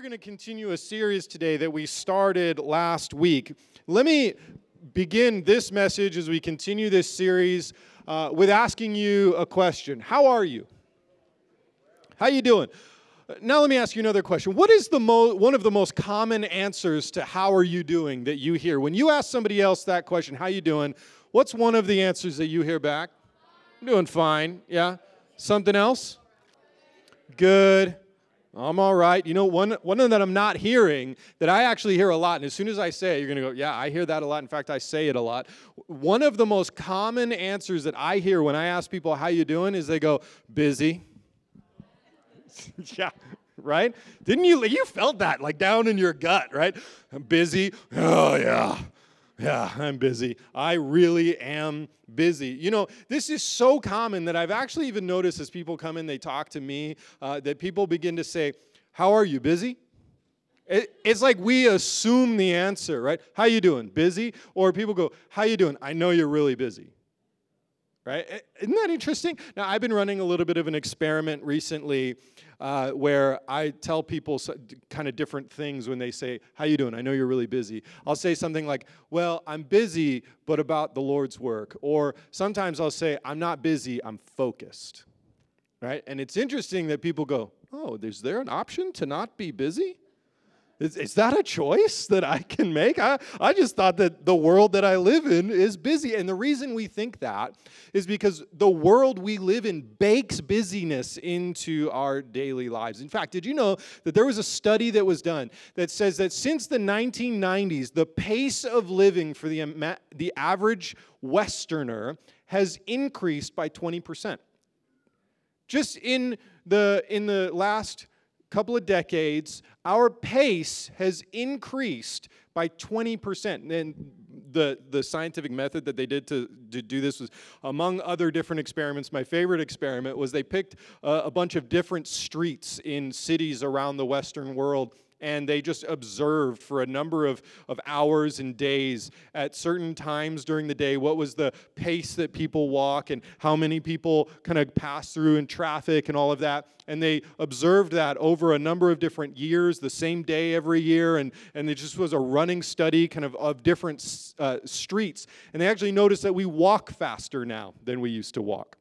are going to continue a series today that we started last week. Let me begin this message as we continue this series uh, with asking you a question. How are you? How you doing? Now let me ask you another question. What is the mo- one of the most common answers to how are you doing that you hear? When you ask somebody else that question, how you doing? What's one of the answers that you hear back? I'm doing fine. Yeah. Something else? Good. I'm all right. You know, one, one that I'm not hearing that I actually hear a lot, and as soon as I say it, you're going to go, yeah, I hear that a lot. In fact, I say it a lot. One of the most common answers that I hear when I ask people, how you doing, is they go, busy. yeah, right? Didn't you, you felt that like down in your gut, right? I'm busy. Oh, yeah. Yeah, I'm busy. I really am busy. You know, this is so common that I've actually even noticed as people come in, they talk to me, uh, that people begin to say, How are you? Busy? It, it's like we assume the answer, right? How you doing? Busy? Or people go, How you doing? I know you're really busy right? Isn't that interesting? Now, I've been running a little bit of an experiment recently uh, where I tell people kind of different things when they say, "How you doing? I know you're really busy." I'll say something like, "Well, I'm busy, but about the Lord's work," or sometimes I'll say, "I'm not busy, I'm focused." Right? And it's interesting that people go, "Oh, is there an option to not be busy?" Is, is that a choice that I can make? I, I just thought that the world that I live in is busy. And the reason we think that is because the world we live in bakes busyness into our daily lives. In fact, did you know that there was a study that was done that says that since the 1990s, the pace of living for the, the average Westerner has increased by 20%? Just in the, in the last couple of decades, our pace has increased by 20%. And the, the scientific method that they did to, to do this was, among other different experiments, my favorite experiment was they picked a, a bunch of different streets in cities around the Western world and they just observed for a number of, of hours and days at certain times during the day what was the pace that people walk and how many people kind of pass through in traffic and all of that. And they observed that over a number of different years, the same day every year, and, and it just was a running study kind of of different uh, streets. And they actually noticed that we walk faster now than we used to walk.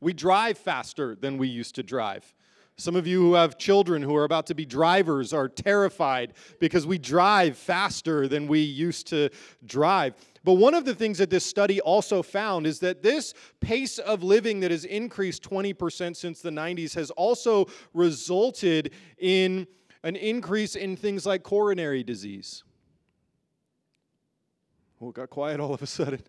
We drive faster than we used to drive. Some of you who have children who are about to be drivers are terrified because we drive faster than we used to drive. But one of the things that this study also found is that this pace of living that has increased 20% since the 90s has also resulted in an increase in things like coronary disease. Well, it got quiet all of a sudden.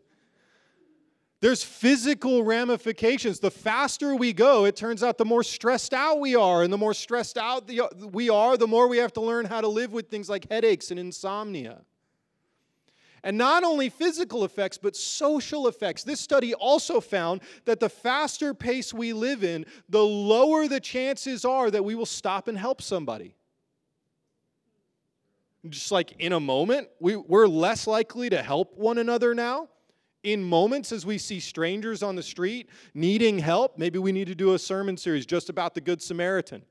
There's physical ramifications. The faster we go, it turns out the more stressed out we are. And the more stressed out we are, the more we have to learn how to live with things like headaches and insomnia. And not only physical effects, but social effects. This study also found that the faster pace we live in, the lower the chances are that we will stop and help somebody. Just like in a moment, we, we're less likely to help one another now in moments as we see strangers on the street needing help, maybe we need to do a sermon series just about the Good Samaritan.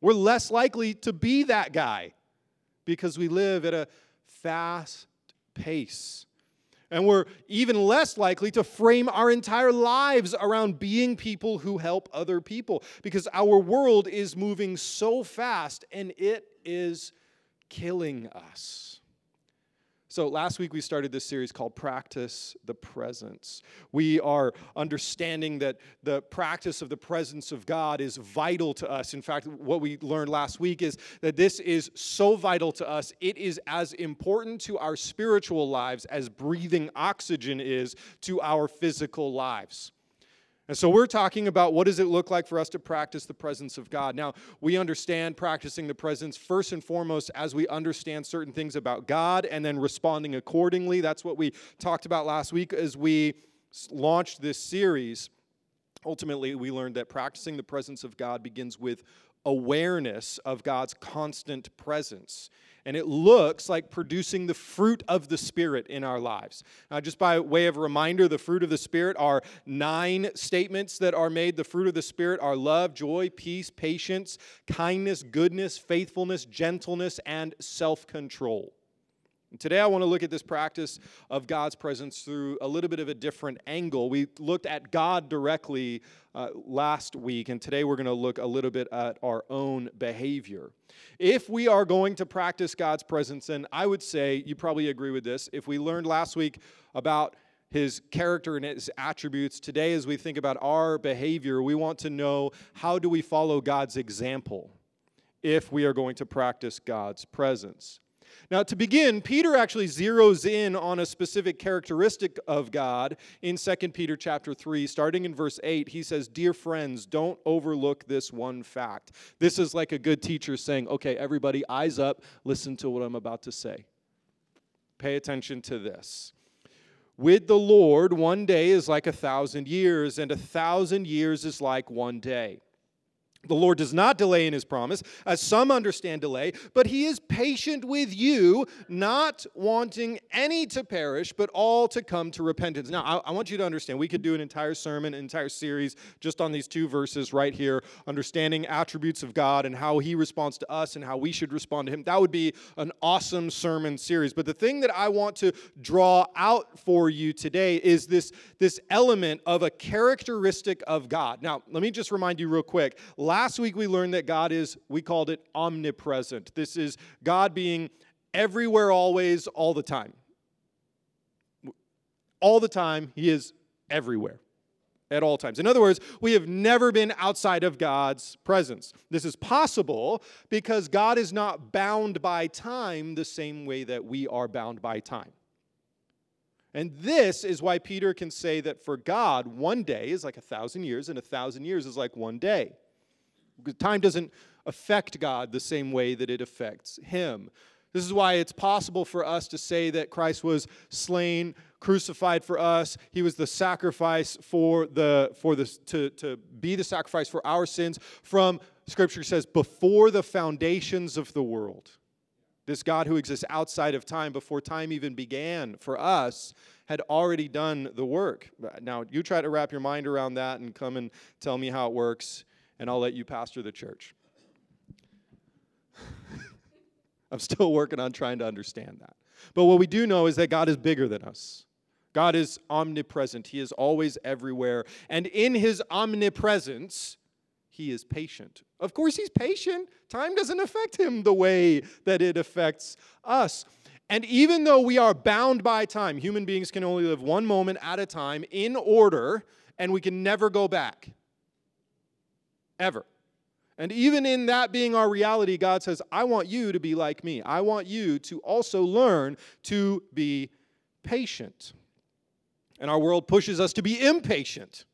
We're less likely to be that guy because we live at a fast pace. And we're even less likely to frame our entire lives around being people who help other people because our world is moving so fast and it is killing us. So, last week we started this series called Practice the Presence. We are understanding that the practice of the presence of God is vital to us. In fact, what we learned last week is that this is so vital to us, it is as important to our spiritual lives as breathing oxygen is to our physical lives. And so we're talking about what does it look like for us to practice the presence of God. Now, we understand practicing the presence first and foremost as we understand certain things about God and then responding accordingly. That's what we talked about last week as we launched this series. Ultimately, we learned that practicing the presence of God begins with awareness of God's constant presence. And it looks like producing the fruit of the Spirit in our lives. Now, just by way of reminder, the fruit of the Spirit are nine statements that are made. The fruit of the Spirit are love, joy, peace, patience, kindness, goodness, faithfulness, gentleness, and self control. Today, I want to look at this practice of God's presence through a little bit of a different angle. We looked at God directly uh, last week, and today we're going to look a little bit at our own behavior. If we are going to practice God's presence, and I would say you probably agree with this, if we learned last week about his character and his attributes, today as we think about our behavior, we want to know how do we follow God's example if we are going to practice God's presence. Now, to begin, Peter actually zeroes in on a specific characteristic of God in 2 Peter chapter 3, starting in verse 8. He says, Dear friends, don't overlook this one fact. This is like a good teacher saying, Okay, everybody, eyes up, listen to what I'm about to say. Pay attention to this. With the Lord, one day is like a thousand years, and a thousand years is like one day. The Lord does not delay in his promise, as some understand delay, but he is patient with you, not wanting any to perish, but all to come to repentance. Now, I, I, want you to understand, we could do an entire sermon, an entire series just on these two verses right here, understanding attributes of God and how he responds to us and how we should respond to him. That would be an awesome sermon series. But the thing that I want to draw out for you today is this, this element of a characteristic of God. Now, let me just remind you real quick. Last week we learned that God is, we called it omnipresent. This is God being everywhere, always, all the time. All the time, He is everywhere at all times. In other words, we have never been outside of God's presence. This is possible because God is not bound by time the same way that we are bound by time. And this is why Peter can say that for God, one day is like a thousand years, and a thousand years is like one day. Time doesn't affect God the same way that it affects Him. This is why it's possible for us to say that Christ was slain, crucified for us. He was the sacrifice for the for the to, to be the sacrifice for our sins from scripture says before the foundations of the world. This God who exists outside of time before time even began for us had already done the work. Now, you try to wrap your mind around that and come and tell me how it works and I'll let you pastor the church. I'm still working on trying to understand that. But what we do know is that God is bigger than us. God is omnipresent. He is always everywhere. And in his omnipresence, he is patient. Of course, he's patient. Time doesn't affect him the way that it affects us. And even though we are bound by time, human beings can only live one moment at a time in order, and we can never go back ever. And even in that being our reality, God says, I want you to be like me. I want you to also learn to be patient. And our world pushes us to be impatient,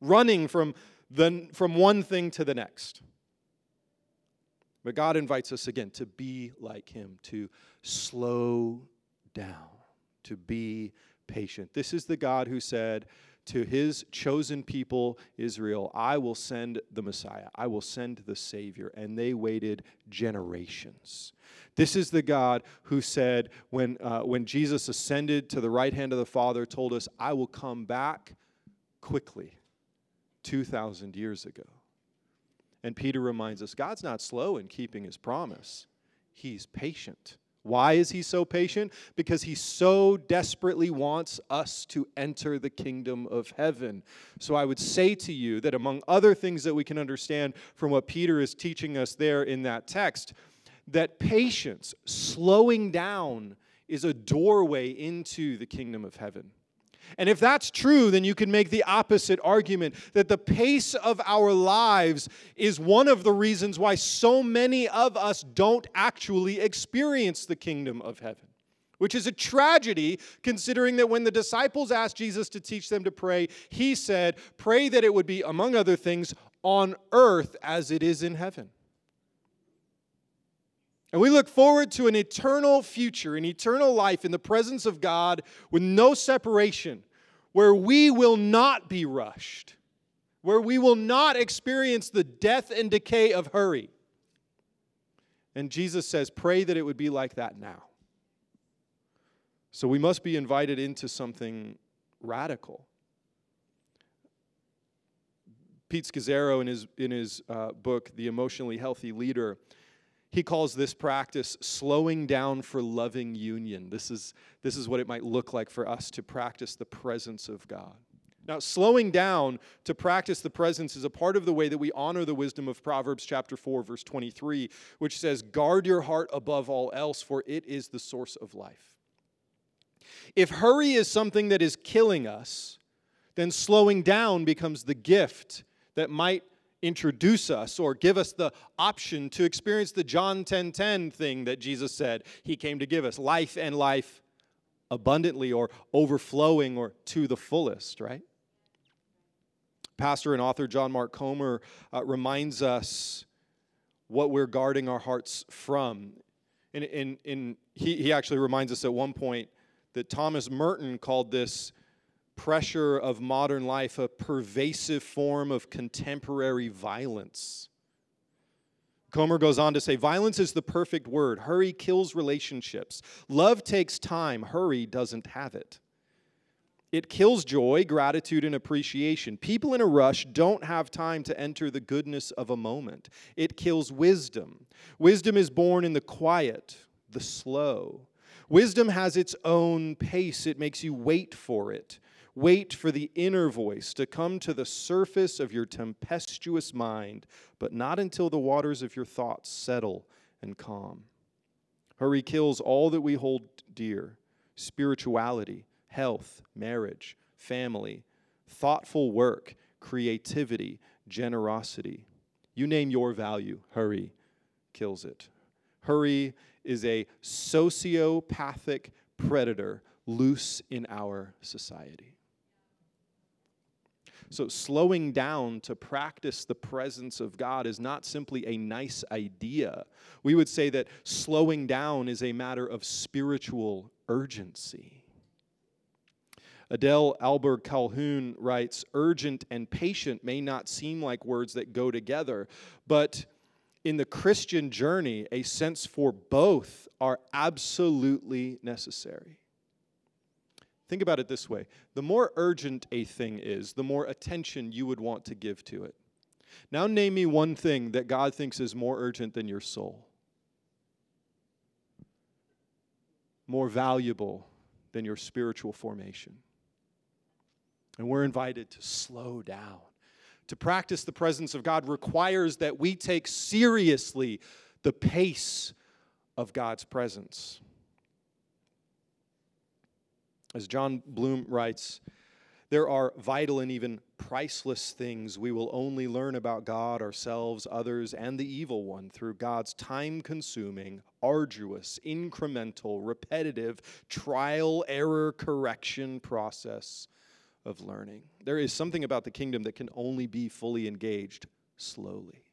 running from, the, from one thing to the next. But God invites us again to be like Him, to slow down, to be patient. This is the God who said, to his chosen people, Israel, I will send the Messiah, I will send the Savior. And they waited generations. This is the God who said, when, uh, when Jesus ascended to the right hand of the Father, told us, I will come back quickly 2,000 years ago. And Peter reminds us God's not slow in keeping his promise, he's patient why is he so patient? Because he so desperately wants us to enter the kingdom of heaven. So I would say to you that among other things that we can understand from what Peter is teaching us there in that text, that patience, slowing down, is a doorway into the kingdom of heaven. And if that's true, then you can make the opposite argument that the pace of our lives is one of the reasons why so many of us don't actually experience the kingdom of heaven. Which is a tragedy considering that when the disciples asked Jesus to teach them to pray, he said, Pray that it would be, among other things, on earth as it is in heaven. And we look forward to an eternal future, an eternal life in the presence of God with no separation, where we will not be rushed. where we will not experience the death and decay of hurry. And Jesus says, Pray that it would be like that now. So we must be invited into something radical. Pete Scazzero, in his, in his uh, book, The Emotionally Healthy Leader, he calls this practice slowing down for loving union. This is, this is what it might look like for us to practice the presence of God. Now, slowing down to practice the presence is a part of the way that we honor the wisdom of Proverbs chapter 4, verse 23, which says, Guard your heart above all else, for it is the source of life. If hurry is something that is killing us, then slowing down becomes the gift that might introduce us or give us the option to experience the John 10:10 10, 10 thing that Jesus said he came to give us, life and life abundantly or overflowing or to the fullest, right? Pastor and author John Mark Comer uh, reminds us what we're guarding our hearts from. And, he, he actually reminds us at one point that Thomas Merton called this pressure of modern life a pervasive form of contemporary violence. Comer goes on to say violence is the perfect word. Hurry kills relationships. Love takes time, hurry doesn't have it. It kills joy, gratitude, and appreciation. People in a rush don't have time to enter the goodness of a moment. It kills wisdom. Wisdom is born in the quiet, the slow. Wisdom has its own pace, it makes you wait for it. Wait for the inner voice to come to the surface of your tempestuous mind, but not until the waters of your thoughts settle and calm. Hurry kills all that we hold dear spirituality, health, marriage, family, thoughtful work, creativity, generosity. You name your value, hurry kills it. Hurry is a sociopathic predator loose in our society. So, slowing down to practice the presence of God is not simply a nice idea. We would say that slowing down is a matter of spiritual urgency. Adele Ahlberg Calhoun writes Urgent and patient may not seem like words that go together, but in the Christian journey, a sense for both are absolutely necessary. Think about it this way the more urgent a thing is, the more attention you would want to give to it. Now, name me one thing that God thinks is more urgent than your soul, more valuable than your spiritual formation. And we're invited to slow down. To practice the presence of God requires that we take seriously the pace of God's presence. As Jon Bloom writes, there are vital and even priceless things we will only learn about God, ourselves, others, and the evil one through God's time consuming, arduous, incremental, repetitive, trial, error, correction process of learning. There is something about the kingdom that can only be fully engaged slowly.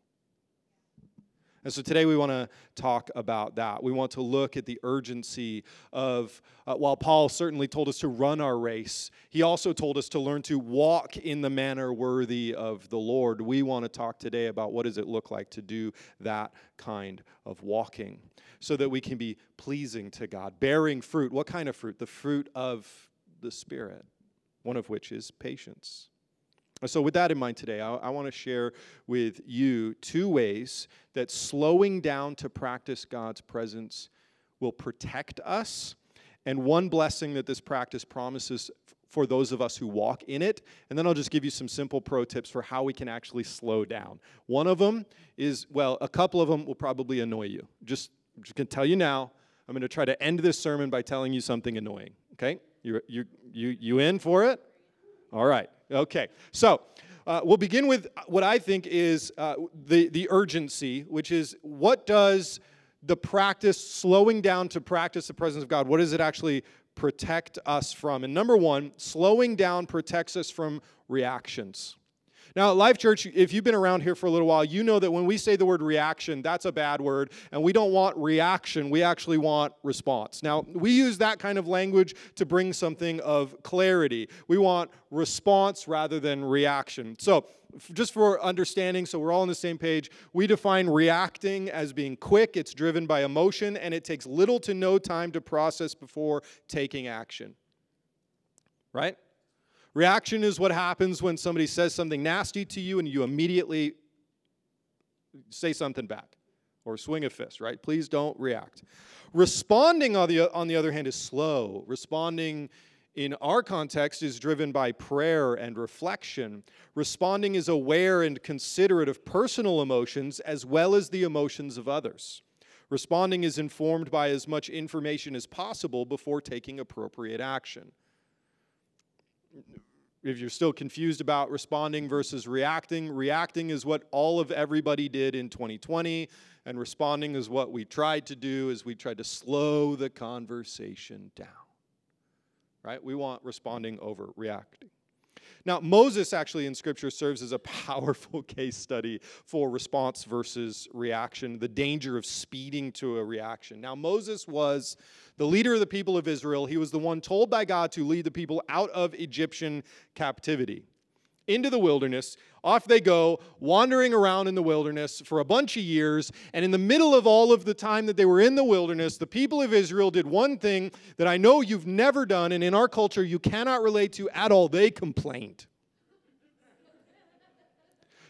And so today we want to talk about that. We want to look at the urgency of, uh, while Paul certainly told us to run our race, he also told us to learn to walk in the manner worthy of the Lord. We want to talk today about what does it look like to do that kind of walking so that we can be pleasing to God, bearing fruit. What kind of fruit? The fruit of the Spirit, one of which is patience. So, with that in mind today, I, I want to share with you two ways that slowing down to practice God's presence will protect us, and one blessing that this practice promises for those of us who walk in it. And then I'll just give you some simple pro tips for how we can actually slow down. One of them is, well, a couple of them will probably annoy you. Just, just going to tell you now, I'm going to try to end this sermon by telling you something annoying. Okay? You, you, you, you in for it? All right. Okay. So uh, we'll begin with what I think is uh, the, the urgency, which is what does the practice, slowing down to practice the presence of God, what does it actually protect us from? And number one, slowing down protects us from reactions. Now, at Life Church, if you've been around here for a little while, you know that when we say the word reaction, that's a bad word, and we don't want reaction, we actually want response. Now, we use that kind of language to bring something of clarity. We want response rather than reaction. So, just for understanding, so we're all on the same page, we define reacting as being quick, it's driven by emotion, and it takes little to no time to process before taking action. Right? Reaction is what happens when somebody says something nasty to you and you immediately say something back or swing a fist, right? Please don't react. Responding, on the, on the other hand, is slow. Responding in our context is driven by prayer and reflection. Responding is aware and considerate of personal emotions as well as the emotions of others. Responding is informed by as much information as possible before taking appropriate action if you're still confused about responding versus reacting, reacting is what all of everybody did in 2020, and responding is what we tried to do is we tried to slow the conversation down. Right? We want responding over reacting. Now, Moses actually in Scripture serves as a powerful case study for response versus reaction, the danger of speeding to a reaction. Now, Moses was the leader of the people of Israel. He was the one told by God to lead the people out of Egyptian captivity into the wilderness. Off they go, wandering around in the wilderness for a bunch of years. And in the middle of all of the time that they were in the wilderness, the people of Israel did one thing that I know you've never done, and in our culture you cannot relate to at all. They complained.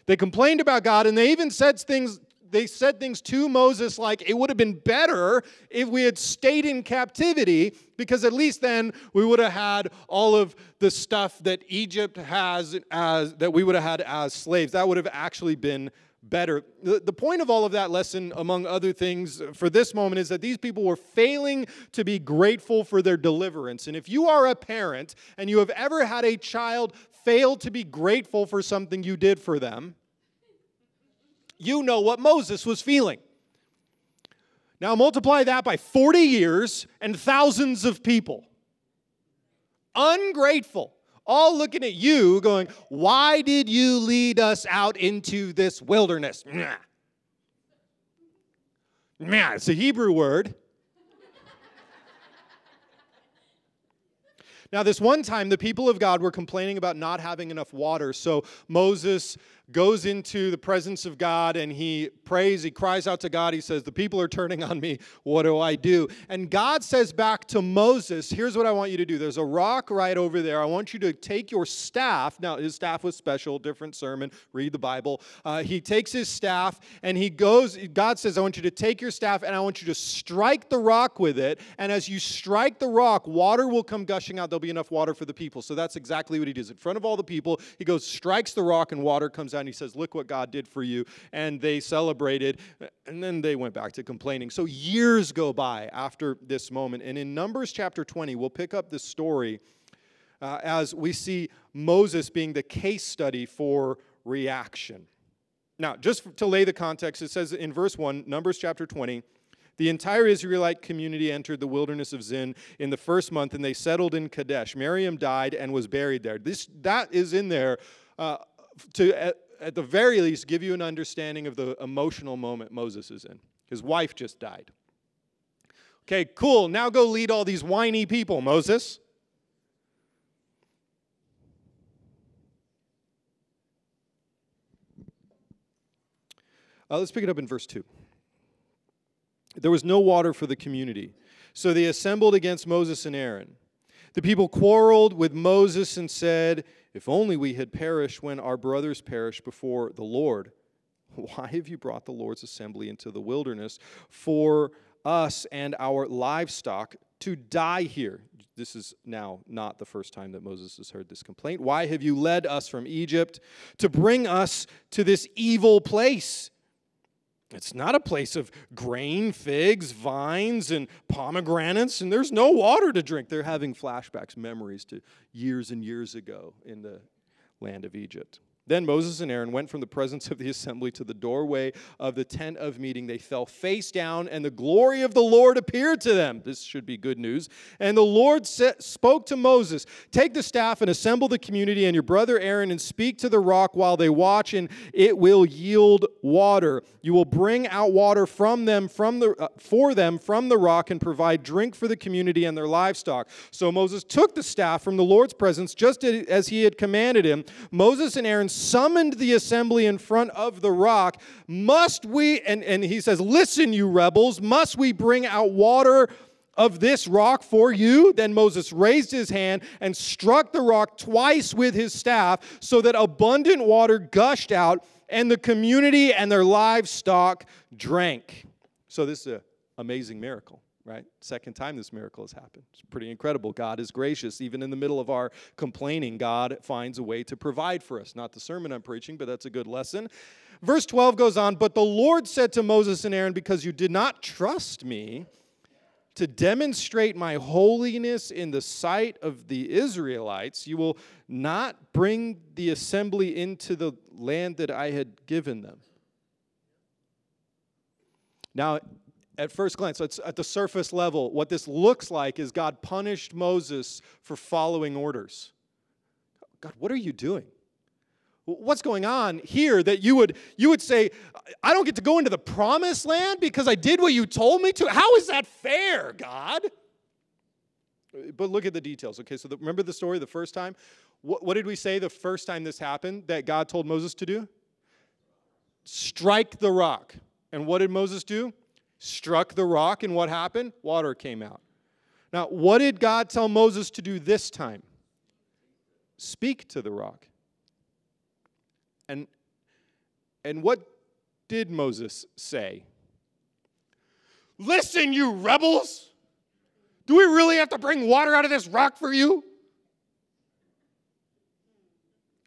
They complained about God, and they even said things they said things to Moses like it would have been better if we had stayed in captivity because at least then we would have had all of the stuff that Egypt has as that we would have had as slaves. That would have actually been better. The, the point of all of that lesson, among other things, for this moment is that these people were failing to be grateful for their deliverance. And if you are a parent and you have ever had a child fail to be grateful for something you did for them, you know what Moses was feeling. Now multiply that by 40 years and thousands of people. Ungrateful. All looking at you, going, Why did you lead us out into this wilderness? Meh. Meh. It's a Hebrew word. Now, this one time, the people of God were complaining about not having enough water. So Moses goes into the presence of God and he prays, he cries out to God. He says, The people are turning on me. What do I do? And God says back to Moses, Here's what I want you to do. There's a rock right over there. I want you to take your staff. Now, his staff was special, different sermon. Read the Bible. Uh, he takes his staff and he goes, God says, I want you to take your staff and I want you to strike the rock with it. And as you strike the rock, water will come gushing out. There'll be enough water for the people. So that's exactly what he does. In front of all the people, he goes, strikes the rock, and water comes out and he says, Look what God did for you. And they celebrated, and then they went back to complaining. So years go by after this moment. And in Numbers chapter 20, we'll pick up this story uh, as we see Moses being the case study for reaction. Now, just to lay the context, it says in verse 1, Numbers chapter 20, the entire Israelite community entered the wilderness of Zin in the first month, and they settled in Kadesh. Miriam died and was buried there. This, that is in there uh, to, at, the very least, give you an understanding of the emotional moment Moses is in. His wife just died. Okay, cool. Now go lead all these whiny people, Moses. Uh, let's pick it up in verse 2. There was no water for the community, so they assembled against Moses and Aaron. The people quarreled with Moses and said, If only we had perished when our brothers perished before the Lord. Why have you brought the Lord's assembly into the wilderness for us and our livestock to die here? This is now not the first time that Moses has heard this complaint. Why have you led us from Egypt to bring us to this evil place? It's not a place of grain, figs, vines, and pomegranates, and there's no water to drink. They're having flashbacks, memories to years and years ago in the land of Egypt. Then Moses and Aaron went from the presence of the assembly to the doorway of the tent of meeting. They fell face down, and the glory of the Lord appeared to them. This should be good news. And the Lord spoke to Moses Take the staff and assemble the community and your brother Aaron, and speak to the rock while they watch, and it will yield water. You will bring out water from them from the uh, for them from the rock and provide drink for the community and their livestock. So Moses took the staff from the Lord's presence just as he had commanded him. Moses and Aaron summoned the assembly in front of the rock, must we, and, and he says, Listen, you rebels, must we bring out water of this rock for you? Then Moses raised his hand and struck the rock twice with his staff, so that abundant water gushed out, and the community and their livestock drank. So, this is an amazing miracle right? Second time this miracle has happened. It's pretty incredible. God is gracious. Even in the middle of our complaining, God finds a way to provide for us. Not the sermon I'm preaching, but that's a good lesson. Verse 12 goes on But the Lord said to Moses and Aaron, Because you did not trust me to demonstrate my holiness in the sight of the Israelites, you will not bring the assembly into the land that I had given them. Now, at first glance, so at the surface level, what this looks like is God punished Moses for following orders. God, what are you doing? What's going on here that you would you would say, I don't get to go into the promised land because I did what you told me to? How is that fair, God? But look at the details. Okay, so the, remember the story the first time? What, what did we say the first time this happened that God told Moses to do? Strike the rock. And what did Moses do? Struck the rock, and what happened? Water came out. Now, what did God tell Moses to do this time? Speak to the rock. And, and what did Moses say? Listen, you rebels! Do we really have to bring water out of this rock for you?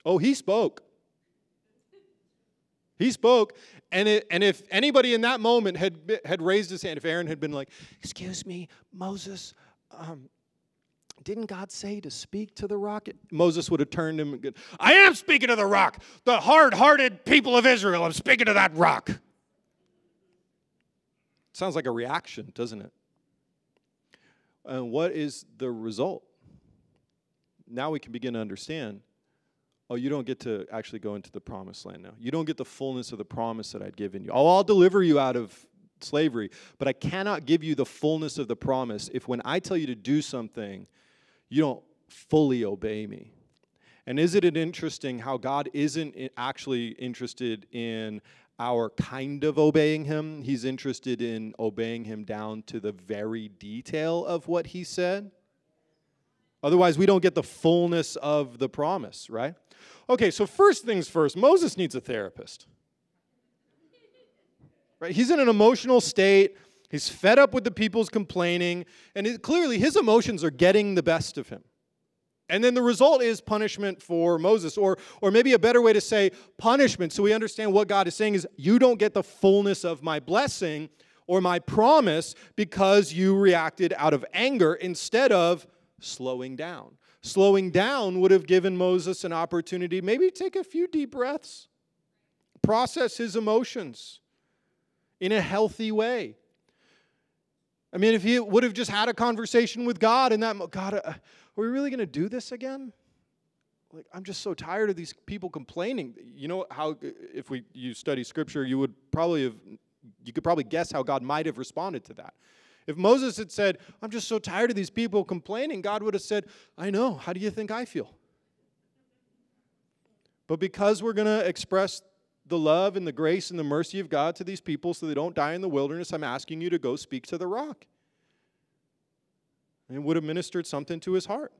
Oh, he spoke. He spoke, and, it, and if anybody in that moment had, had raised his hand, if Aaron had been like, Excuse me, Moses, um, didn't God say to speak to the rock? Moses would have turned him. And I am speaking to the rock. The hard hearted people of Israel, I'm speaking to that rock. Sounds like a reaction, doesn't it? And what is the result? Now we can begin to understand oh, you don't get to actually go into the promised land now. You don't get the fullness of the promise that I'd given you. Oh, I'll deliver you out of slavery, but I cannot give you the fullness of the promise if when I tell you to do something, you don't fully obey me. And isn't it interesting how God isn't actually interested in our kind of obeying Him? He's interested in obeying Him down to the very detail of what He said. Otherwise, we don't get the fullness of the promise, right? Okay, so first things first, Moses needs a therapist. Right? He's in an emotional state. He's fed up with the people's complaining, and it, clearly his emotions are getting the best of him. And then the result is punishment for Moses, or, or maybe a better way to say punishment. So we understand what God is saying is, you don't get the fullness of my blessing or my promise because you reacted out of anger instead of slowing down. Slowing down would have given Moses an opportunity, maybe take a few deep breaths, process his emotions in a healthy way. I mean, if he would have just had a conversation with God and that, God, uh, are we really going to do this again? Like, I'm just so tired of these people complaining. You know how, if we you study scripture, you would probably have, you could probably guess how God might have responded to that. If Moses had said, I'm just so tired of these people complaining, God would have said, I know. How do you think I feel? But because we're going to express the love and the grace and the mercy of God to these people so they don't die in the wilderness, I'm asking you to go speak to the rock. And would have ministered something to his heart.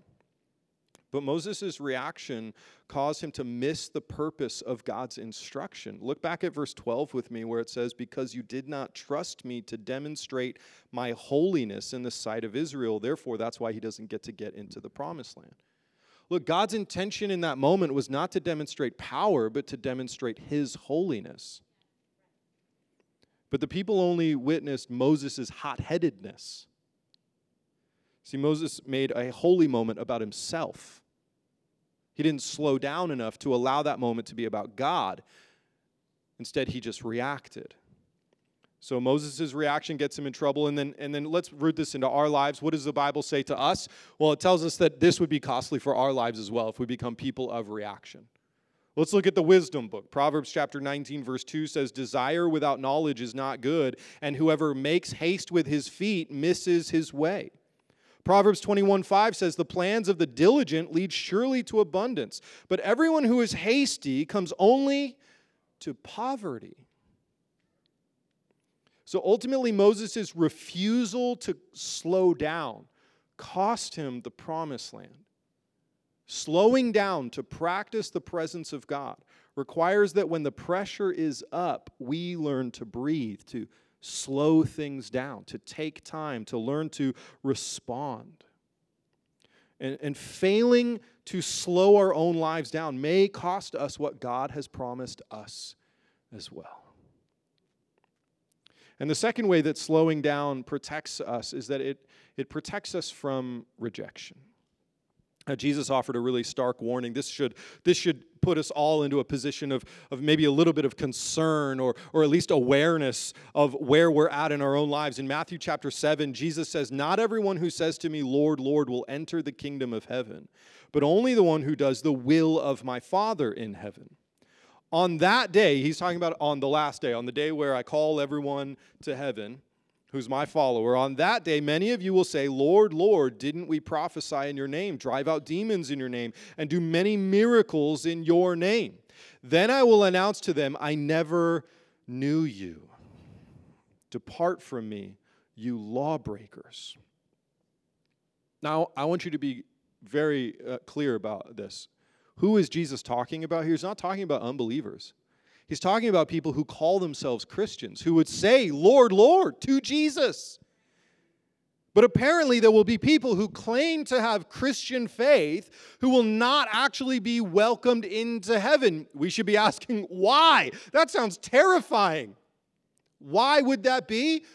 But Moses' reaction caused him to miss the purpose of God's instruction. Look back at verse 12 with me, where it says, Because you did not trust me to demonstrate my holiness in the sight of Israel, therefore, that's why he doesn't get to get into the promised land. Look, God's intention in that moment was not to demonstrate power, but to demonstrate his holiness. But the people only witnessed Moses' hot headedness. See, Moses made a holy moment about himself. He didn't slow down enough to allow that moment to be about God. Instead, he just reacted. So Moses' reaction gets him in trouble. And then, and then let's root this into our lives. What does the Bible say to us? Well, it tells us that this would be costly for our lives as well if we become people of reaction. Let's look at the wisdom book. Proverbs chapter 19, verse 2 says, Desire without knowledge is not good, and whoever makes haste with his feet misses his way. Proverbs 21 5 says, The plans of the diligent lead surely to abundance, but everyone who is hasty comes only to poverty. So ultimately, Moses' refusal to slow down cost him the promised land. Slowing down to practice the presence of God requires that when the pressure is up, we learn to breathe, to slow things down, to take time, to learn to respond. And, and failing to slow our own lives down may cost us what God has promised us as well. And the second way that slowing down protects us is that it, it protects us from rejection. Jesus offered a really stark warning. This should, this should put us all into a position of, of maybe a little bit of concern or, or at least awareness of where we're at in our own lives. In Matthew chapter 7, Jesus says, Not everyone who says to me, Lord, Lord, will enter the kingdom of heaven, but only the one who does the will of my Father in heaven. On that day, he's talking about on the last day, on the day where I call everyone to heaven who's my follower, on that day, many of you will say, Lord, Lord, didn't we prophesy in your name, drive out demons in your name, and do many miracles in your name? Then I will announce to them, I never knew you. Depart from me, you lawbreakers. Now, I want you to be very uh, clear about this. Who is Jesus talking about here? He's not talking about unbelievers. He's talking about people who call themselves Christians, who would say, Lord, Lord, to Jesus. But apparently, there will be people who claim to have Christian faith who will not actually be welcomed into heaven. We should be asking, why? That sounds terrifying. Why would that be?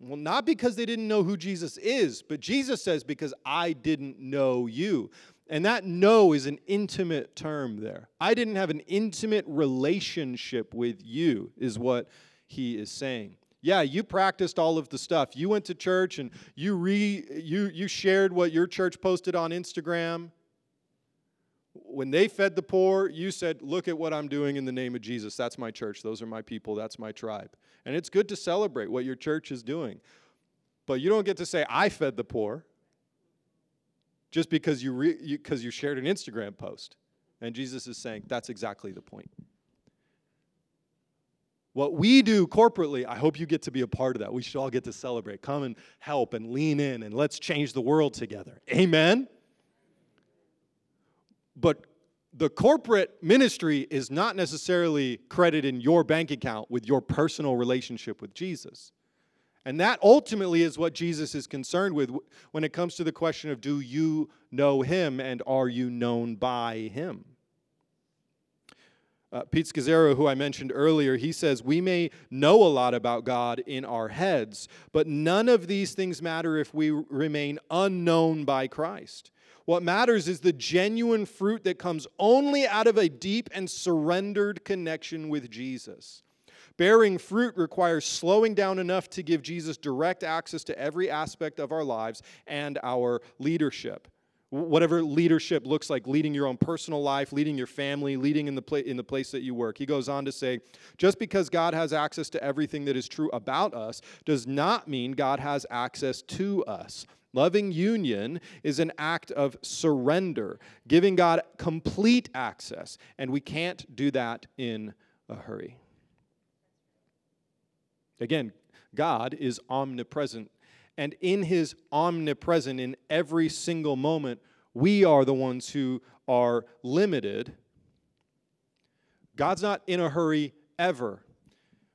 Well, not because they didn't know who Jesus is, but Jesus says, because I didn't know you. And that no is an intimate term there. I didn't have an intimate relationship with you, is what he is saying. Yeah, you practiced all of the stuff. You went to church and you re you you shared what your church posted on Instagram. When they fed the poor, you said, "Look at what I'm doing in the name of Jesus. That's my church. Those are my people. That's my tribe." And it's good to celebrate what your church is doing. But you don't get to say, "I fed the poor." Just because you, re, you, you shared an Instagram post. And Jesus is saying that's exactly the point. What we do corporately, I hope you get to be a part of that. We should all get to celebrate. Come and help and lean in and let's change the world together. Amen? But the corporate ministry is not necessarily credited in your bank account with your personal relationship with Jesus. And that ultimately is what Jesus is concerned with when it comes to the question of do you know him and are you known by him? Uh, Pete Scazzero, who I mentioned earlier, he says, We may know a lot about God in our heads, but none of these things matter if we remain unknown by Christ. What matters is the genuine fruit that comes only out of a deep and surrendered connection with Jesus. Bearing fruit requires slowing down enough to give Jesus direct access to every aspect of our lives and our leadership. Whatever leadership looks like, leading your own personal life, leading your family, leading in the, pla- in the place that you work. He goes on to say, just because God has access to everything that is true about us does not mean God has access to us. Loving union is an act of surrender, giving God complete access, and we can't do that in a hurry. Again, God is omnipresent. And in his omnipresent, in every single moment, we are the ones who are limited. God's not in a hurry ever.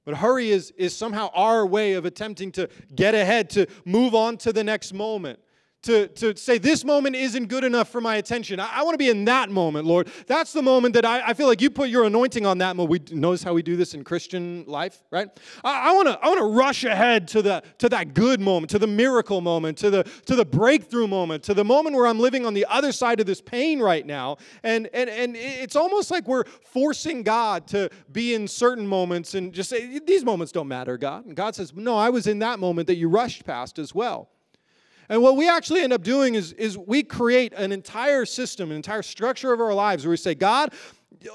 But hurry is, is somehow our way of attempting to get ahead, to move on to the next moment, to, to say this moment isn't good enough for my attention. I, I want to be in that moment, Lord. That's the moment that I, I feel like you put your anointing on that moment. We notice how we do this in Christian life, right? I, I want to I want to rush ahead to the to that good moment, to the miracle moment, to the to the breakthrough moment, to the moment where I'm living on the other side of this pain right now. And and and it's almost like we're forcing God to be in certain moments and just say these moments don't matter, God. And God says, "No, I was in that moment that you rushed past as well." And what we actually end up doing is, is we create an entire system, an entire structure of our lives where we say, God,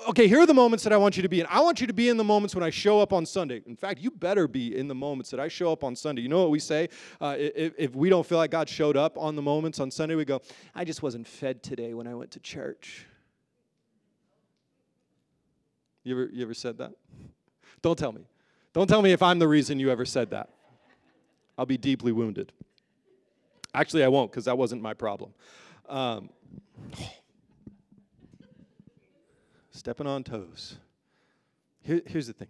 okay, here are the moments that I want you to be in. I want you to be in the moments when I show up on Sunday. In fact, you better be in the moments that I show up on Sunday. You know what we say? Uh, if, if we don't feel like God showed up on the moments on Sunday, we go, I just wasn't fed today when I went to church. You ever, you ever said that? Don't tell me. Don't tell me if I'm the reason you ever said that. I'll be deeply wounded. Actually, I won't because that wasn't my problem. Um, stepping on toes. Here, here's the thing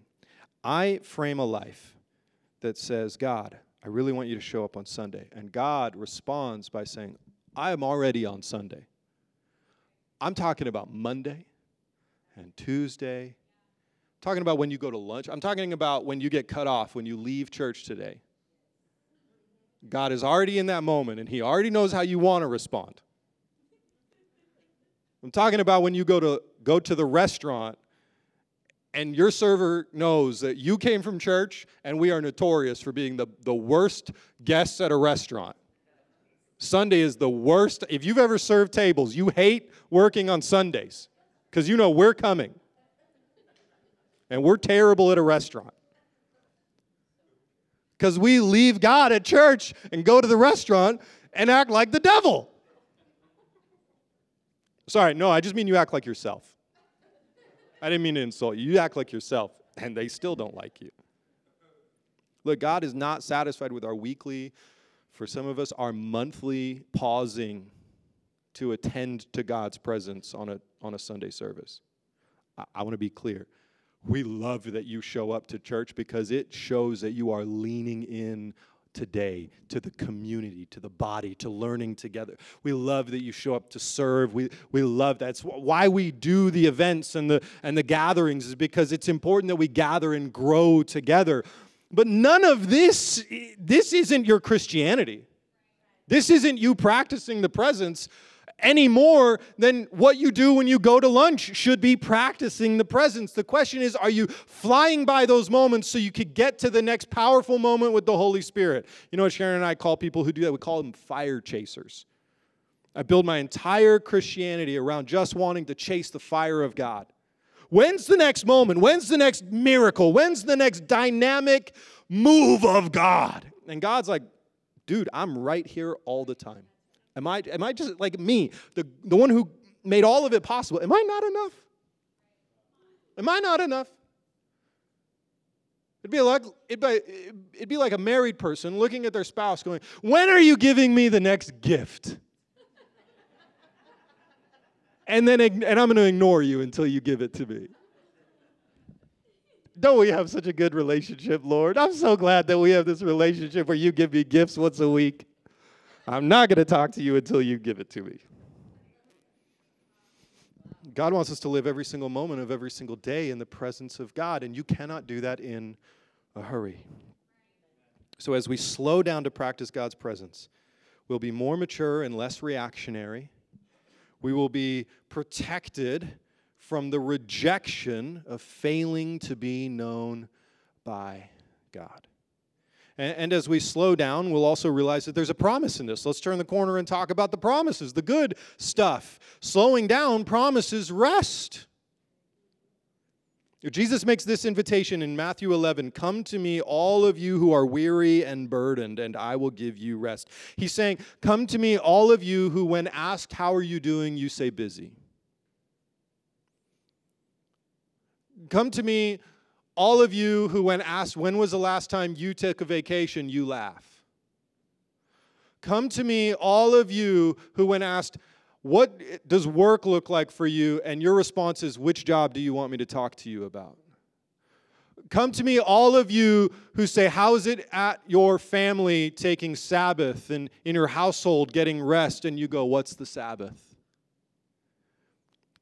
I frame a life that says, God, I really want you to show up on Sunday. And God responds by saying, I am already on Sunday. I'm talking about Monday and Tuesday. I'm talking about when you go to lunch. I'm talking about when you get cut off, when you leave church today. God is already in that moment and He already knows how you want to respond. I'm talking about when you go to go to the restaurant and your server knows that you came from church and we are notorious for being the, the worst guests at a restaurant. Sunday is the worst. If you've ever served tables, you hate working on Sundays because you know we're coming. And we're terrible at a restaurant because we leave God at church and go to the restaurant and act like the devil. Sorry, no, I just mean you act like yourself. I didn't mean to insult you. You act like yourself, and they still don't like you. Look, God is not satisfied with our weekly, for some of us, our monthly pausing to attend to God's presence on a, on a Sunday service. I, I want to be clear. We love that you show up to church because it shows that you are leaning in today to the community, to the body, to learning together. We love that you show up to serve. We, we love that's why we do the events and the and the gatherings is because it's important that we gather and grow together. But none of this this isn't your Christianity. This isn't you practicing the presence any more than what you do when you go to lunch should be practicing the presence. The question is are you flying by those moments so you could get to the next powerful moment with the Holy Spirit? You know what Sharon and I call people who do that? We call them fire chasers. I build my entire Christianity around just wanting to chase the fire of God. When's the next moment? When's the next miracle? When's the next dynamic move of God? And God's like, dude, I'm right here all the time. Am I, am I just like me, the, the one who made all of it possible? Am I not enough? Am I not enough? It'd be like it'd be, it'd be like a married person looking at their spouse going, "When are you giving me the next gift?" and then and I'm going to ignore you until you give it to me. Don't we have such a good relationship, Lord? I'm so glad that we have this relationship where you give me gifts once a week. I'm not going to talk to you until you give it to me. God wants us to live every single moment of every single day in the presence of God, and you cannot do that in a hurry. So, as we slow down to practice God's presence, we'll be more mature and less reactionary. We will be protected from the rejection of failing to be known by God. And, and, as we slow down, we'll also realize that there's a promise in this. Let's turn the corner and talk about the promises, the good stuff. Slowing down promises rest. Jesus makes this invitation in Matthew 11 Come to me, all of you who are weary and burdened, and I will give you rest. He's saying, Come to me, all of you who, when asked, How are you doing? you say, Busy. Come to me, all of you who, when asked, when was the last time you took a vacation, you laugh. Come to me, all of you who, when asked, what does work look like for you? And your response is, which job do you want me to talk to you about? Come to me, all of you who say, How is it at your family taking Sabbath and in your household getting rest? And you go, What's the Sabbath?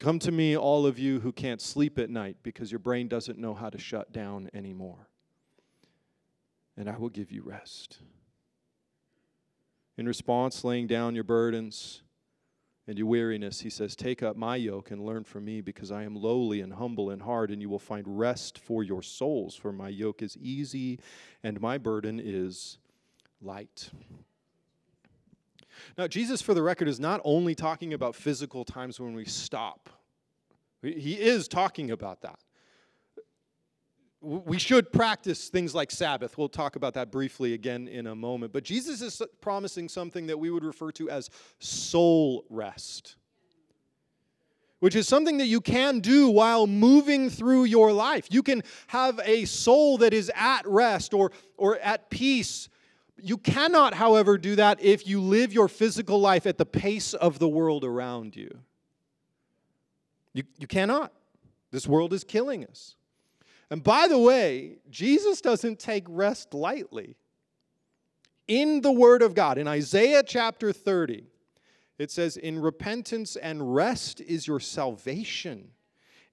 Come to me, all of you who can't sleep at night because your brain doesn't know how to shut down anymore. And I will give you rest. In response, laying down your burdens and your weariness, he says, Take up my yoke and learn from me, because I am lowly and humble in heart, and you will find rest for your souls. For my yoke is easy and my burden is light. Now, Jesus, for the record, is not only talking about physical times when we stop, he is talking about that we should practice things like Sabbath. We'll talk about that briefly again in a moment. But Jesus is promising something that we would refer to as soul rest, which is something that you can do while moving through your life. You can have a soul that is at rest or, or at peace. You cannot, however, do that if you live your physical life at the pace of the world around you. You, you cannot. This world is killing us. And by the way, Jesus doesn't take rest lightly. In the Word of God, in Isaiah chapter 30, it says, In repentance and rest is your salvation.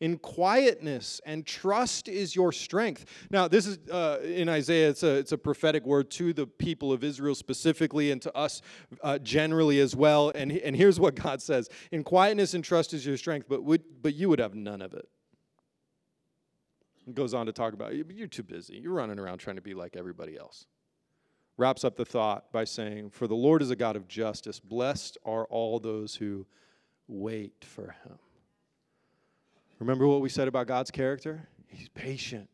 In quietness and trust is your strength. Now, this is uh, in Isaiah, it's a, it's a prophetic word to the people of Israel specifically and to us uh, generally as well. And, and here's what God says In quietness and trust is your strength, but, would, but you would have none of it goes on to talk about you're too busy. You're running around trying to be like everybody else. Wraps up the thought by saying, For the Lord is a God of justice. Blessed are all those who wait for him. Remember what we said about God's character? He's patient.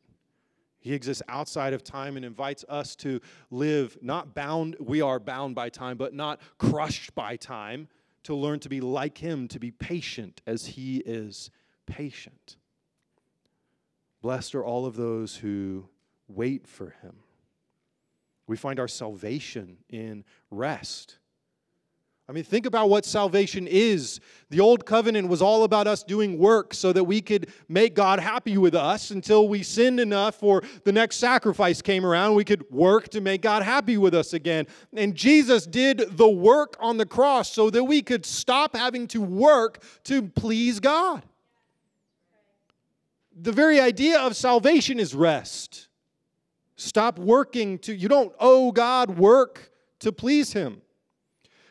He exists outside of time and invites us to live not bound, we are bound by time, but not crushed by time, to learn to be like Him, to be patient as He is patient. Blessed are all of those who wait for him. We find our salvation in rest. I mean, think about what salvation is. The old covenant was all about us doing work so that we could make God happy with us until we sinned enough or the next sacrifice came around. We could work to make God happy with us again. And Jesus did the work on the cross so that we could stop having to work to please God the very idea of salvation is rest. Stop working to, you don't owe God work to please Him.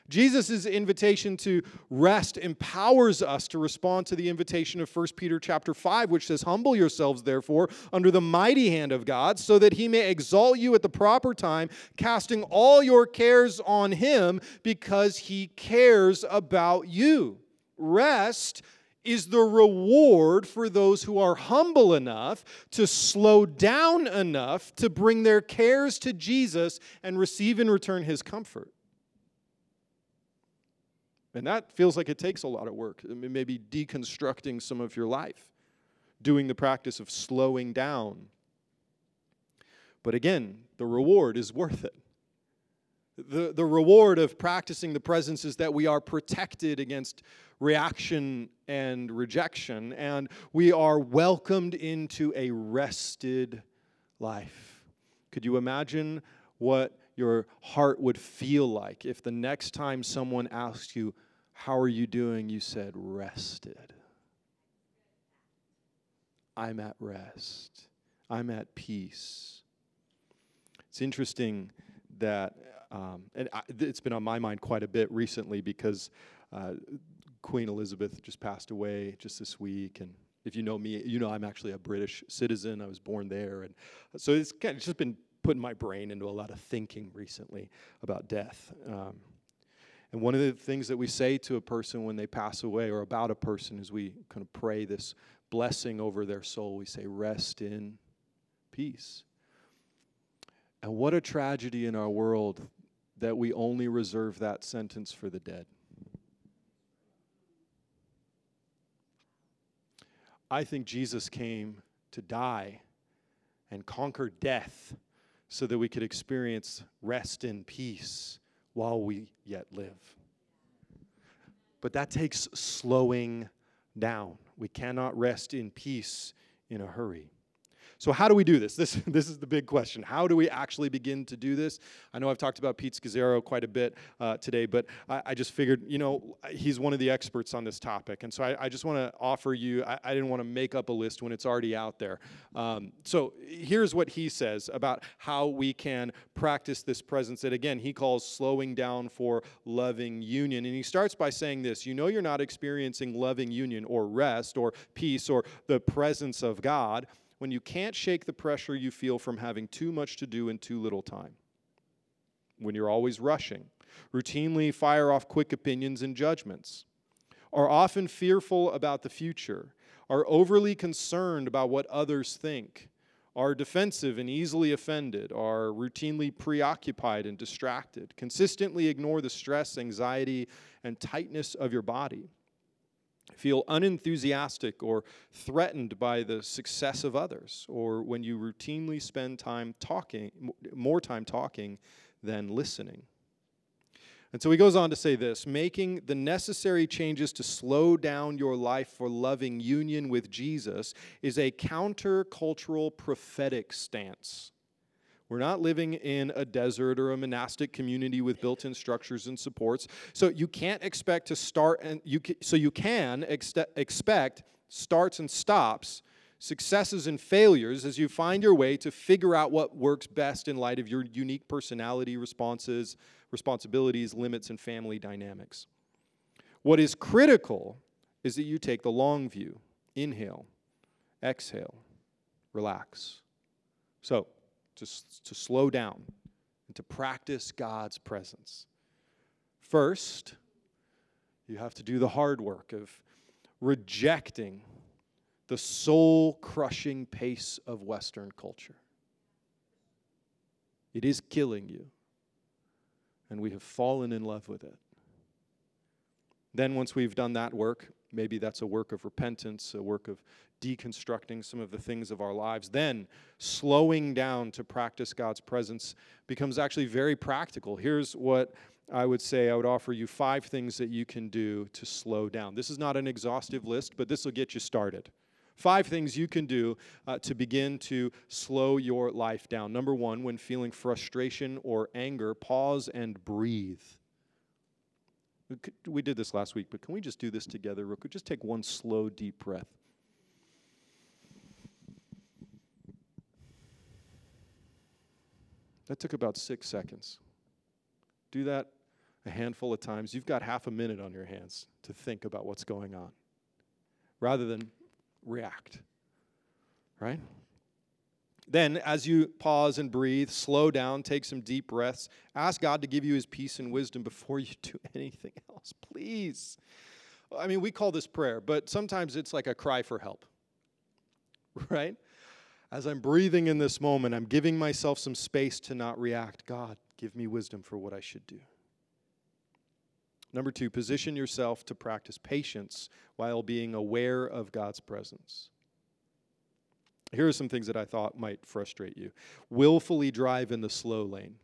Jesus' invitation to rest empowers us to respond to the invitation of 1 Peter chapter 5, which says, Humble yourselves, therefore, under the mighty hand of God, so that he may exalt you at the proper time, casting all your cares on him, because he cares about you. Rest is the reward for those who are humble enough to slow down enough to bring their cares to Jesus and receive in return his comfort. And that feels like it takes a lot of work. Maybe deconstructing some of your life, doing the practice of slowing down. But again, the reward is worth it. The, the reward of practicing the presence is that we are protected against reaction and rejection, and we are welcomed into a rested life. Could you imagine what your heart would feel like if the next time someone asked you, How are you doing? you said, Rested. I'm at rest. I'm at peace. It's interesting that, um, and I, it's been on my mind quite a bit recently because uh, Queen Elizabeth just passed away just this week, and if you know me, you know I'm actually a British citizen. I was born there, and so it's kind of it's just been putting my brain into a lot of thinking recently about death. Um, and one of the things that we say to a person when they pass away, or about a person, is we kind of pray this blessing over their soul. We say, "Rest in peace." And what a tragedy in our world that we only reserve that sentence for the dead. I think Jesus came to die and conquer death so that we could experience rest in peace while we yet live. But that takes slowing down. We cannot rest in peace in a hurry. So, how do we do this? This, this is the big question. How do we actually begin to do this? I know I've talked about Pete Scazzero quite a bit uh, today, but I, I, just figured, you know, he's one of the experts on this topic. And so I, I just want to offer you, I, I, didn't want to make up a list when it's already out there. Um, so, here's what he says about how we can practice this presence that, again, he calls slowing down for loving union. And he starts by saying this You know, you're not experiencing loving union or rest or peace or the presence of God when you can't shake the pressure you feel from having too much to do in too little time. When you're always rushing, routinely fire off quick opinions and judgments, are often fearful about the future, are overly concerned about what others think, are defensive and easily offended, are routinely preoccupied and distracted, consistently ignore the stress, anxiety, and tightness of your body feel unenthusiastic or threatened by the success of others, or when you routinely spend time talking, more time talking than listening. And so he goes on to say this making the necessary changes to slow down your life for loving union with Jesus is a countercultural prophetic stance. We're not living in a desert or a monastic community with built-in structures and supports. So you can't expect to start and you so you can ex- expect starts and stops, successes and failures as you find your way to figure out what works best in light of your unique personality, responses, responsibilities, limits and family dynamics. What is critical is that you take the long view. Inhale, exhale, relax. So, to, to slow down and to practice God's presence. First, you have to do the hard work of rejecting the soul crushing pace of Western culture. It is killing you, and we have fallen in love with it. Then, once we've done that work, maybe that's a work of repentance, a work of deconstructing some of the things of our lives. Then, slowing down to practice God's presence becomes actually very practical. Here's what I would say I would offer you five things that you can do to slow down. This is not an exhaustive list, but this will get you started. Five things you can do uh, to begin to slow your life down. Number one, when feeling frustration or anger, pause and breathe. We did this last week, but can we just do this together real quick? Just take one slow, deep breath. That took about six seconds. Do that a handful of times. You've got half a minute on your hands to think about what's going on rather than react. Right? Then, as you pause and breathe, slow down, take some deep breaths, ask God to give you his peace and wisdom before you do anything else, please. I mean, we call this prayer, but sometimes it's like a cry for help, right? As I'm breathing in this moment, I'm giving myself some space to not react. God, give me wisdom for what I should do. Number two, position yourself to practice patience while being aware of God's presence. Here are some things that I thought might frustrate you willfully drive in the slow lane.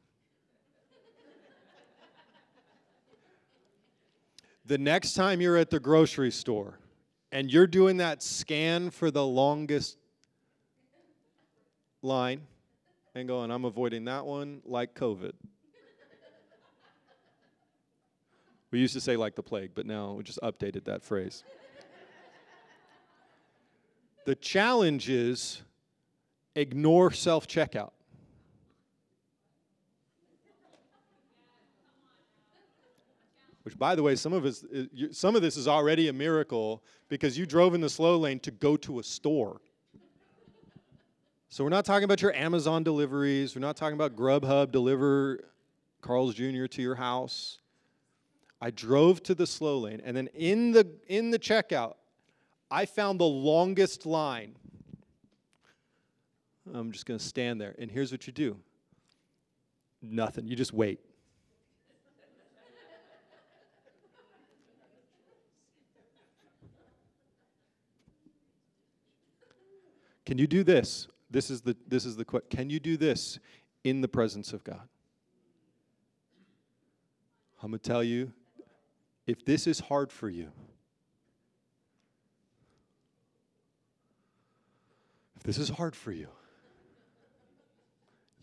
the next time you're at the grocery store and you're doing that scan for the longest line and going, I'm avoiding that one like COVID. we used to say like the plague, but now we just updated that phrase. The challenge is ignore self checkout. Which, by the way, some of, us, uh, some of this is already a miracle because you drove in the slow lane to go to a store. So we're not talking about your Amazon deliveries. We're not talking about Grubhub deliver Carl's Jr. to your house. I drove to the slow lane, and then in the in the checkout, I found the longest line. I'm just going to stand there, and here's what you do. Nothing. You just wait. Can you do this? This is the this is the. Can you do this in the presence of God? I'm going to tell you if this is hard for you, if this is hard for you,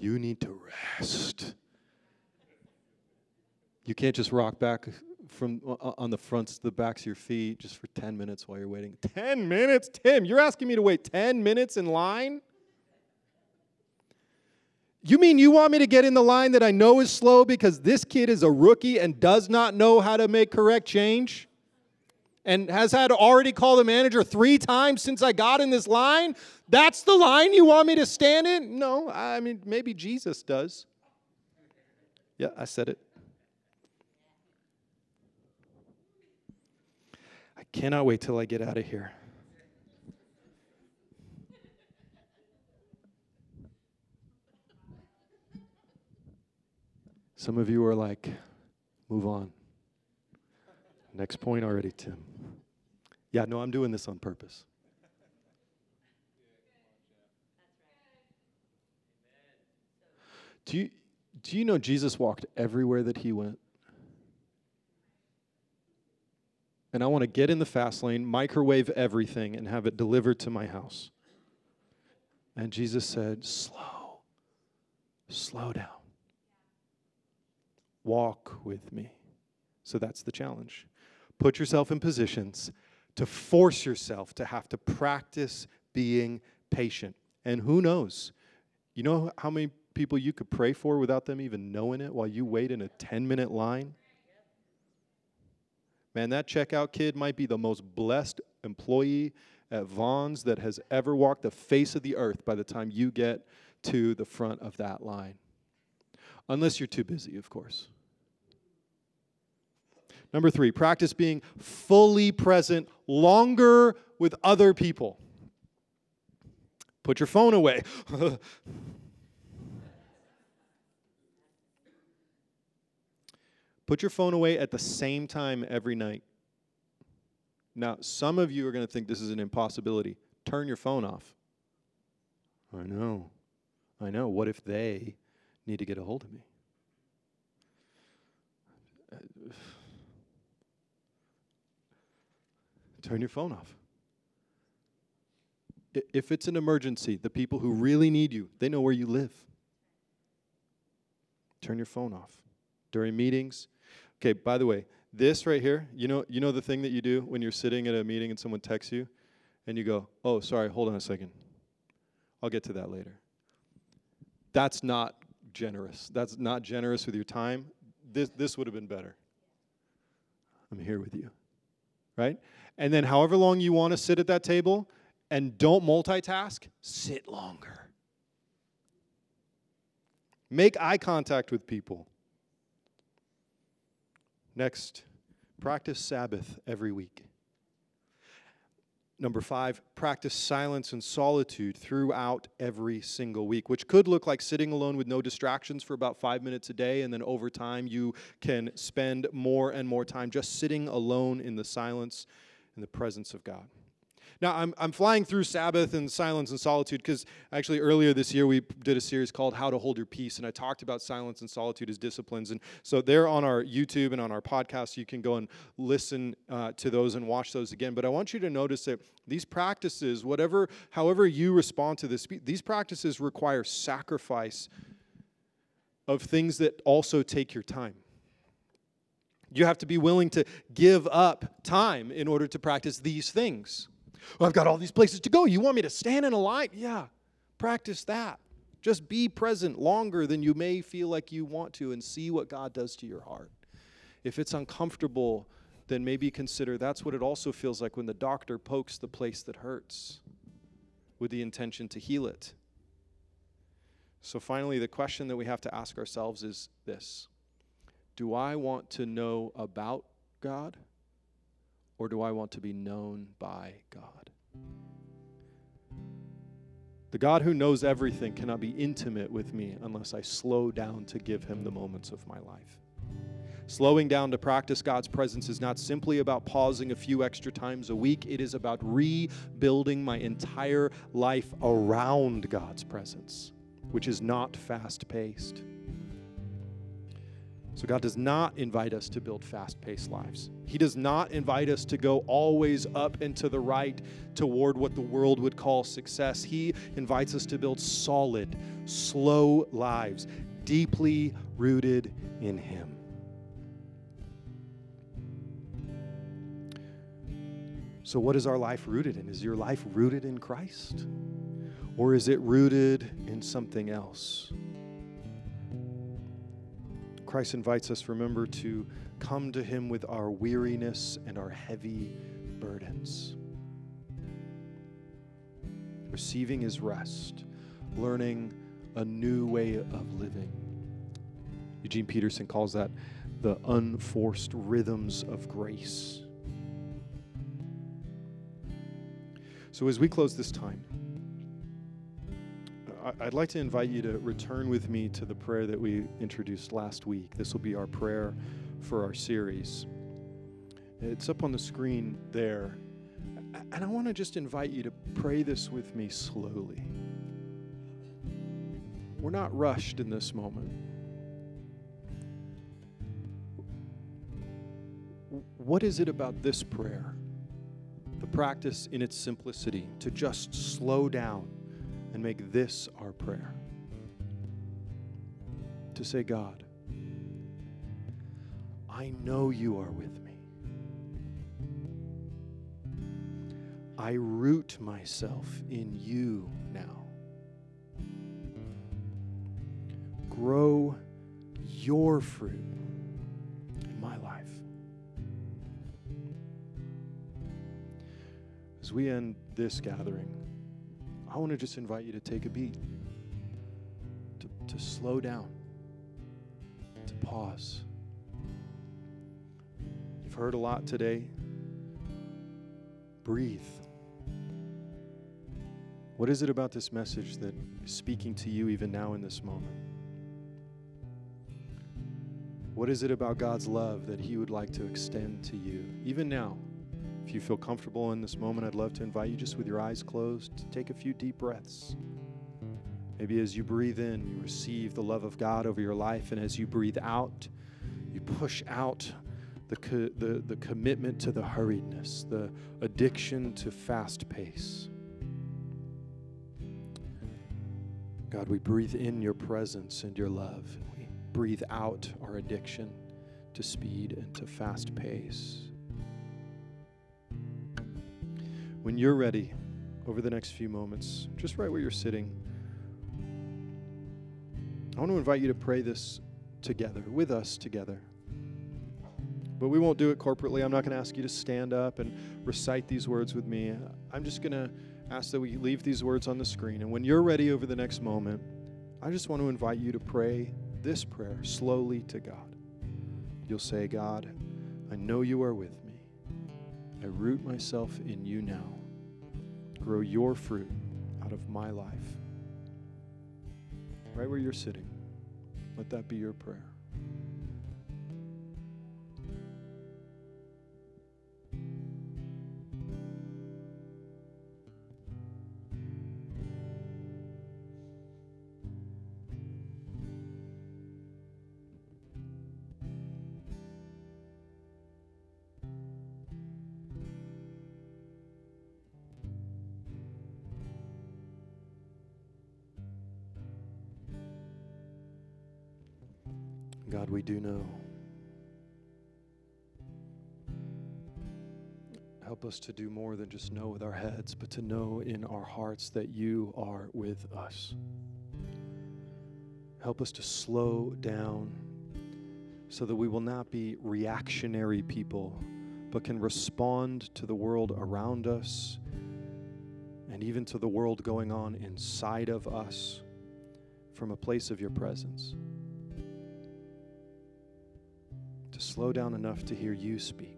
You need to rest. You can't just rock back from on the fronts, the backs of your feet just for 10 minutes while you're waiting. 10 minutes? Tim, you're asking me to wait 10 minutes in line? You mean you want me to get in the line that I know is slow because this kid is a rookie and does not know how to make correct change? And has had already called the manager three times since I got in this line? That's the line you want me to stand in? No, I mean, maybe Jesus does. Yeah, I said it. I cannot wait till I get out of here. Some of you are like, move on. Next point already, Tim. Yeah, no, I'm doing this on purpose. Do you, do you know Jesus walked everywhere that he went? And I want to get in the fast lane, microwave everything, and have it delivered to my house. And Jesus said, Slow, slow down walk with me. So that's the challenge. Put yourself in positions to force yourself to have to practice being patient. And who knows? You know how many people you could pray for without them even knowing it while you wait in a 10 minute line? Man, that checkout kid might be the most blessed employee at Vons that has ever walked the face of the earth by the time you get to the front of that line. Unless you're too busy, of course. Number three, practice being fully present longer with other people. Put your phone away. Put your phone away at the same time every night. Now, some of you are going to think this is an impossibility. Turn your phone off. I know. I know. What if they need to get a hold of me? Turn your phone off. If it's an emergency, the people who really need you, they know where you live. Turn your phone off. During meetings, okay, by the way, this right here, you know, you know the thing that you do when you're sitting at a meeting and someone texts you and you go, "Oh, sorry, hold on a second. I'll get to that later." That's not generous. That's not generous with your time. This this would have been better. I'm here with you. Right? And then, however long you want to sit at that table, and don't multitask, sit longer. Make eye contact with people. Next, practice Sabbath every week. Number five, practice silence and solitude throughout every single week, which could look like sitting alone with no distractions for about five minutes a day, and then over time you can spend more and more time just sitting alone in the silence in the presence of God. Now, I'm, I'm flying through Sabbath and silence and solitude because actually earlier this year we did a series called How to Hold Your Peace, and I talked about silence and solitude as disciplines. And so they're on our YouTube and on our podcast. You can go and listen uh, to those and watch those again. But I want you to notice that these practices, whatever, however you respond to this, these practices require sacrifice of things that also take your time. You have to be willing to give up time in order to practice these things. Well, I've got all these places to go. You want me to stand in a line? Yeah, practice that. Just be present longer than you may feel like you want to and see what God does to your heart. If it's uncomfortable, then maybe consider that's what it also feels like when the doctor pokes the place that hurts with the intention to heal it. So, finally, the question that we have to ask ourselves is this do I want to know about God or do I want to be known by God? The God who knows everything cannot be intimate with me unless I slow down to give him the moments of my life. Slowing down to practice God's presence is not simply about pausing a few extra times a week, it is about rebuilding my entire life around God's presence, which is not fast paced. So, God does not invite us to build fast paced lives. He does not invite us to go always up and to the right toward what the world would call success. He invites us to build solid, slow lives, deeply rooted in Him. So, what is our life rooted in? Is your life rooted in Christ? Or is it rooted in something else? Christ invites us, remember, to come to Him with our weariness and our heavy burdens. Receiving His rest, learning a new way of living. Eugene Peterson calls that the unforced rhythms of grace. So, as we close this time, I'd like to invite you to return with me to the prayer that we introduced last week. This will be our prayer for our series. It's up on the screen there. And I want to just invite you to pray this with me slowly. We're not rushed in this moment. What is it about this prayer, the practice in its simplicity, to just slow down and make this our prayer. To say, God, I know you are with me. I root myself in you now. Grow your fruit in my life. As we end this gathering, I want to just invite you to take a beat, to, to slow down, to pause. You've heard a lot today. Breathe. What is it about this message that is speaking to you even now in this moment? What is it about God's love that He would like to extend to you, even now? If you feel comfortable in this moment, I'd love to invite you just with your eyes closed to take a few deep breaths. Maybe as you breathe in, you receive the love of God over your life, and as you breathe out, you push out the, co- the, the commitment to the hurriedness, the addiction to fast pace. God, we breathe in your presence and your love. We breathe out our addiction to speed and to fast pace. When you're ready, over the next few moments, just right where you're sitting, I want to invite you to pray this together, with us together. But we won't do it corporately. I'm not going to ask you to stand up and recite these words with me. I'm just going to ask that we leave these words on the screen. And when you're ready over the next moment, I just want to invite you to pray this prayer slowly to God. You'll say, God, I know you are with me. I root myself in you now grow your fruit out of my life. Right where you're sitting, let that be your prayer. Us to do more than just know with our heads, but to know in our hearts that you are with us. Help us to slow down so that we will not be reactionary people, but can respond to the world around us and even to the world going on inside of us from a place of your presence. to slow down enough to hear you speak,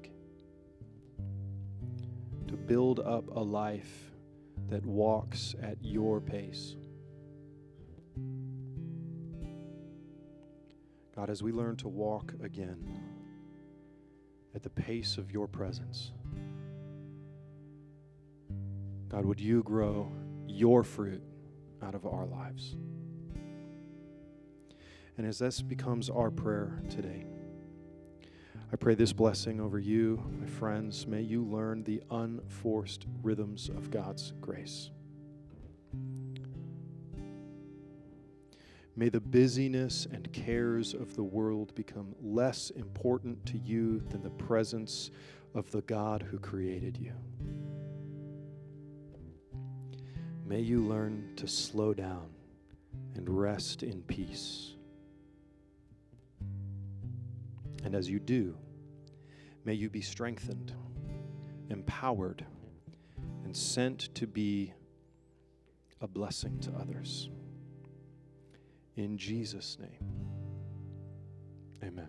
build up a life that walks at your pace. God, as we learn to walk again at the pace of your presence, God, would you grow your fruit out of our lives? And as this becomes our prayer today, I pray this blessing over you, my friends. May you learn the unforced rhythms of God's grace. May the busyness and cares of the world become less important to you than the presence of the God who created you. May you learn to slow down and rest in peace. And as you do, may you be strengthened, empowered, and sent to be a blessing to others. In Jesus' name, amen.